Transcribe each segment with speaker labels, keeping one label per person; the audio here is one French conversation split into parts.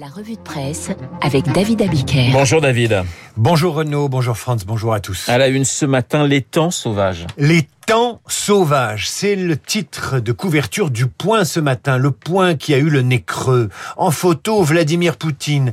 Speaker 1: La revue de presse avec David Abiker.
Speaker 2: Bonjour David.
Speaker 3: Bonjour Renaud, bonjour Franz, bonjour à tous.
Speaker 2: À la une ce matin, les temps sauvages.
Speaker 3: Les temps sauvages, c'est le titre de couverture du Point ce matin, le Point qui a eu le nez creux. En photo, Vladimir Poutine,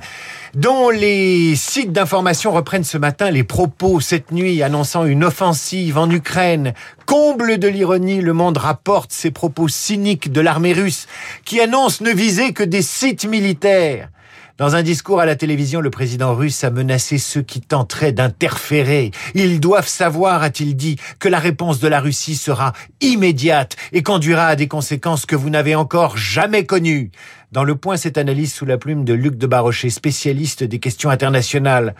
Speaker 3: dont les sites d'information reprennent ce matin les propos cette nuit annonçant une offensive en Ukraine. Comble de l'ironie, le monde rapporte ces propos cyniques de l'armée russe qui annonce ne viser que des sites militaires. Dans un discours à la télévision, le président russe a menacé ceux qui tenteraient d'interférer. Ils doivent savoir, a-t-il dit, que la réponse de la Russie sera immédiate et conduira à des conséquences que vous n'avez encore jamais connues. Dans le point, cette analyse sous la plume de Luc de Barochet, spécialiste des questions internationales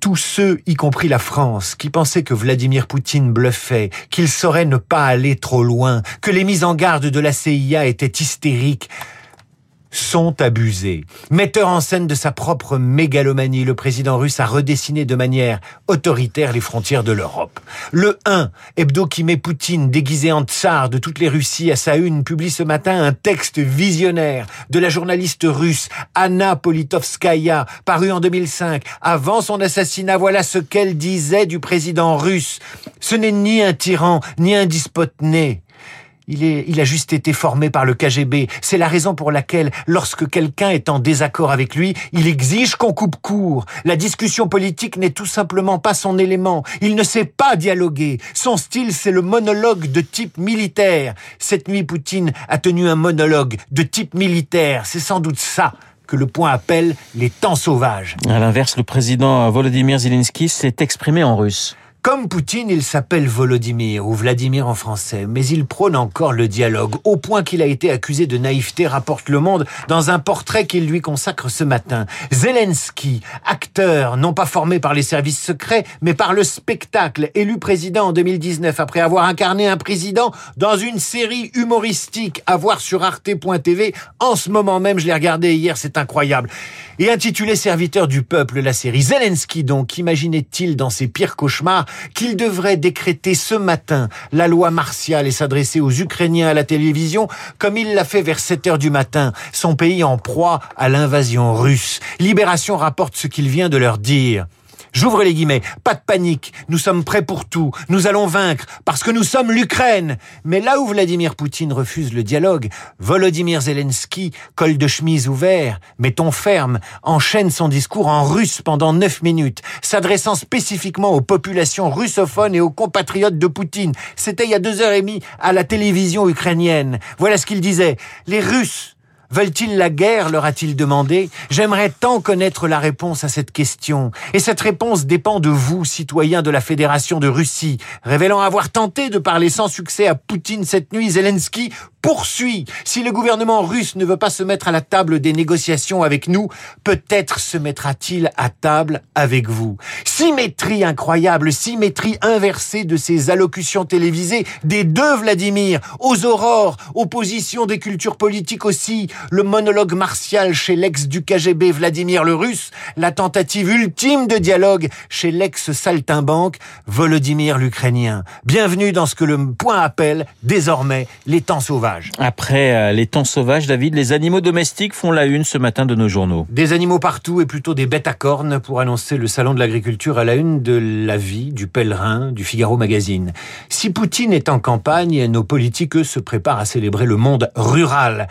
Speaker 3: tous ceux, y compris la France, qui pensaient que Vladimir Poutine bluffait, qu'il saurait ne pas aller trop loin, que les mises en garde de la CIA étaient hystériques, sont abusés. Metteur en scène de sa propre mégalomanie, le président russe a redessiné de manière autoritaire les frontières de l'Europe. Le 1, hebdo qui Poutine déguisé en tsar de toutes les Russies à sa une, publie ce matin un texte visionnaire de la journaliste russe Anna Politovskaya, paru en 2005. Avant son assassinat, voilà ce qu'elle disait du président russe. Ce n'est ni un tyran, ni un despote né. Il, est, il a juste été formé par le KGB. C'est la raison pour laquelle, lorsque quelqu'un est en désaccord avec lui, il exige qu'on coupe court. La discussion politique n'est tout simplement pas son élément. Il ne sait pas dialoguer. Son style, c'est le monologue de type militaire. Cette nuit, Poutine a tenu un monologue de type militaire. C'est sans doute ça que le point appelle les temps sauvages.
Speaker 2: À l'inverse, le président Volodymyr Zelensky s'est exprimé en russe.
Speaker 3: Comme Poutine, il s'appelle Volodymyr ou Vladimir en français, mais il prône encore le dialogue, au point qu'il a été accusé de naïveté, rapporte Le Monde, dans un portrait qu'il lui consacre ce matin. Zelensky, acteur, non pas formé par les services secrets, mais par le spectacle, élu président en 2019 après avoir incarné un président dans une série humoristique à voir sur arte.tv. En ce moment même, je l'ai regardé hier, c'est incroyable. Et intitulé Serviteur du peuple, la série. Zelensky donc, imaginait-il dans ses pires cauchemars qu'il devrait décréter ce matin la loi martiale et s'adresser aux Ukrainiens à la télévision comme il l'a fait vers 7 heures du matin, son pays en proie à l'invasion russe. Libération rapporte ce qu'il vient de leur dire. J'ouvre les guillemets. Pas de panique. Nous sommes prêts pour tout. Nous allons vaincre parce que nous sommes l'Ukraine. Mais là où Vladimir Poutine refuse le dialogue, Volodymyr Zelensky, col de chemise ouvert, ton ferme, enchaîne son discours en russe pendant neuf minutes, s'adressant spécifiquement aux populations russophones et aux compatriotes de Poutine. C'était il y a deux heures et demie à la télévision ukrainienne. Voilà ce qu'il disait. Les Russes Veulent-ils la guerre leur a-t-il demandé? J'aimerais tant connaître la réponse à cette question. Et cette réponse dépend de vous, citoyens de la Fédération de Russie. Révélant avoir tenté de parler sans succès à Poutine cette nuit, Zelensky poursuit. Si le gouvernement russe ne veut pas se mettre à la table des négociations avec nous, peut-être se mettra-t-il à table avec vous. Symétrie incroyable, symétrie inversée de ces allocutions télévisées des deux Vladimir, aux aurores, opposition des cultures politiques aussi, le monologue martial chez l'ex du KGB Vladimir le Russe, la tentative ultime de dialogue chez l'ex saltimbanque Volodymyr l'Ukrainien. Bienvenue dans ce que le point appelle désormais les temps sauvages.
Speaker 2: Après euh, les temps sauvages, David, les animaux domestiques font la une ce matin de nos journaux.
Speaker 3: Des animaux partout et plutôt des bêtes à cornes pour annoncer le salon de l'agriculture à la une de la vie, du pèlerin, du Figaro Magazine. Si Poutine est en campagne, nos politiques, eux, se préparent à célébrer le monde rural.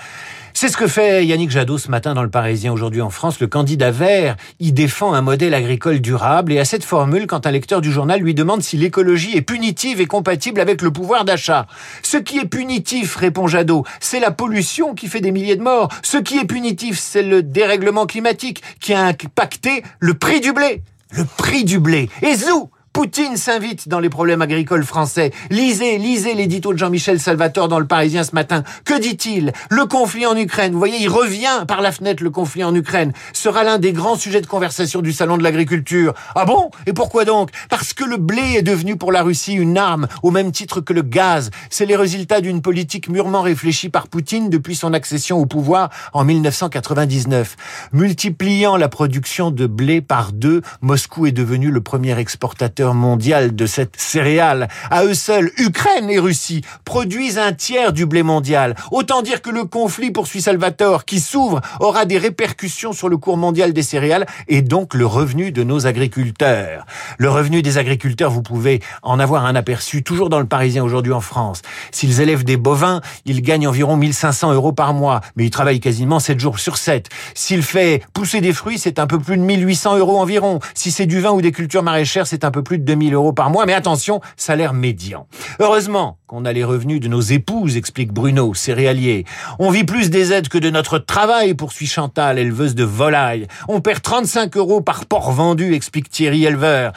Speaker 3: C'est ce que fait Yannick Jadot ce matin dans le Parisien aujourd'hui en France. Le candidat vert y défend un modèle agricole durable et à cette formule quand un lecteur du journal lui demande si l'écologie est punitive et compatible avec le pouvoir d'achat. Ce qui est punitif, répond Jadot, c'est la pollution qui fait des milliers de morts. Ce qui est punitif, c'est le dérèglement climatique qui a impacté le prix du blé. Le prix du blé. Et zou Poutine s'invite dans les problèmes agricoles français. Lisez, lisez l'édito de Jean-Michel Salvatore dans le Parisien ce matin. Que dit-il? Le conflit en Ukraine, vous voyez, il revient par la fenêtre, le conflit en Ukraine, sera l'un des grands sujets de conversation du Salon de l'agriculture. Ah bon? Et pourquoi donc? Parce que le blé est devenu pour la Russie une arme, au même titre que le gaz. C'est les résultats d'une politique mûrement réfléchie par Poutine depuis son accession au pouvoir en 1999. Multipliant la production de blé par deux, Moscou est devenu le premier exportateur mondial de cette céréale. À eux seuls, Ukraine et Russie produisent un tiers du blé mondial. Autant dire que le conflit poursuit Salvatore, qui s'ouvre, aura des répercussions sur le cours mondial des céréales et donc le revenu de nos agriculteurs. Le revenu des agriculteurs, vous pouvez en avoir un aperçu toujours dans le Parisien aujourd'hui en France. S'ils élèvent des bovins, ils gagnent environ 1500 euros par mois, mais ils travaillent quasiment 7 jours sur 7. S'il fait pousser des fruits, c'est un peu plus de 1800 euros environ. Si c'est du vin ou des cultures maraîchères, c'est un peu plus de 2000 euros par mois. Mais attention, salaire médian. Heureusement qu'on a les revenus de nos épouses, explique Bruno, céréalier. On vit plus des aides que de notre travail, poursuit Chantal, éleveuse de volailles. On perd 35 euros par porc vendu, explique Thierry, éleveur.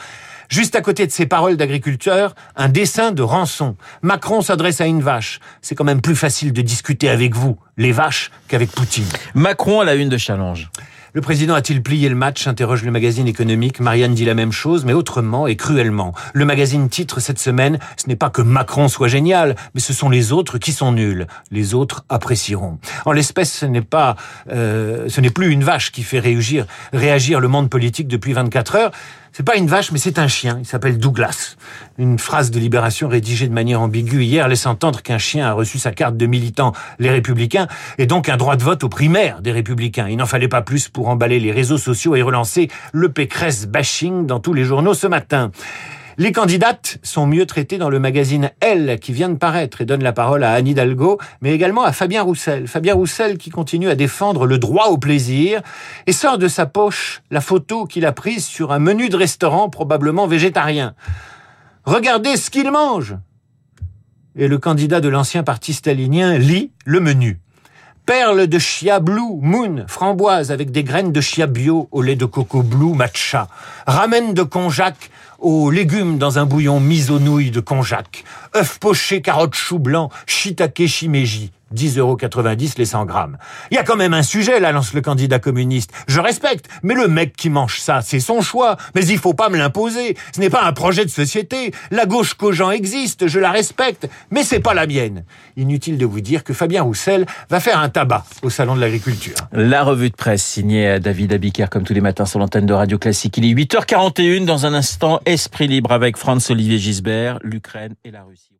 Speaker 3: Juste à côté de ces paroles d'agriculteur, un dessin de rançon. Macron s'adresse à une vache. C'est quand même plus facile de discuter avec vous, les vaches, qu'avec Poutine.
Speaker 2: Macron à la une de Challenge.
Speaker 3: Le président a-t-il plié le match interroge le magazine économique. Marianne dit la même chose, mais autrement et cruellement. Le magazine titre cette semaine, ce n'est pas que Macron soit génial, mais ce sont les autres qui sont nuls. Les autres apprécieront. En l'espèce, ce n'est pas, euh, ce n'est plus une vache qui fait réagir, réagir le monde politique depuis 24 heures. C'est pas une vache, mais c'est un chien. Il s'appelle Douglas. Une phrase de Libération rédigée de manière ambiguë hier laisse entendre qu'un chien a reçu sa carte de militant les Républicains et donc un droit de vote aux primaires des Républicains. Il n'en fallait pas plus pour emballer les réseaux sociaux et relancer le Pécresse bashing dans tous les journaux ce matin. Les candidates sont mieux traitées dans le magazine Elle qui vient de paraître et donne la parole à Anne Hidalgo, mais également à Fabien Roussel. Fabien Roussel qui continue à défendre le droit au plaisir et sort de sa poche la photo qu'il a prise sur un menu de restaurant probablement végétarien. Regardez ce qu'il mange Et le candidat de l'ancien parti stalinien lit le menu. Perle de chia blue, moon, framboise avec des graines de chia bio au lait de coco blue matcha. Ramen de konjac aux légumes dans un bouillon mis aux nouilles de konjac. œufs pochés, carottes, choux blancs, shiitake shimeji. 10,90 euros les 100 grammes. Il y a quand même un sujet, là, lance le candidat communiste. Je respecte, mais le mec qui mange ça, c'est son choix. Mais il faut pas me l'imposer. Ce n'est pas un projet de société. La gauche Cogent existe, je la respecte, mais c'est pas la mienne. Inutile de vous dire que Fabien Roussel va faire un tabac au Salon de l'Agriculture.
Speaker 2: La revue de presse signée David Abiker, comme tous les matins sur l'antenne de Radio Classique. Il est 8h41 dans un instant, Esprit Libre avec Franz-Olivier Gisbert, l'Ukraine et la Russie.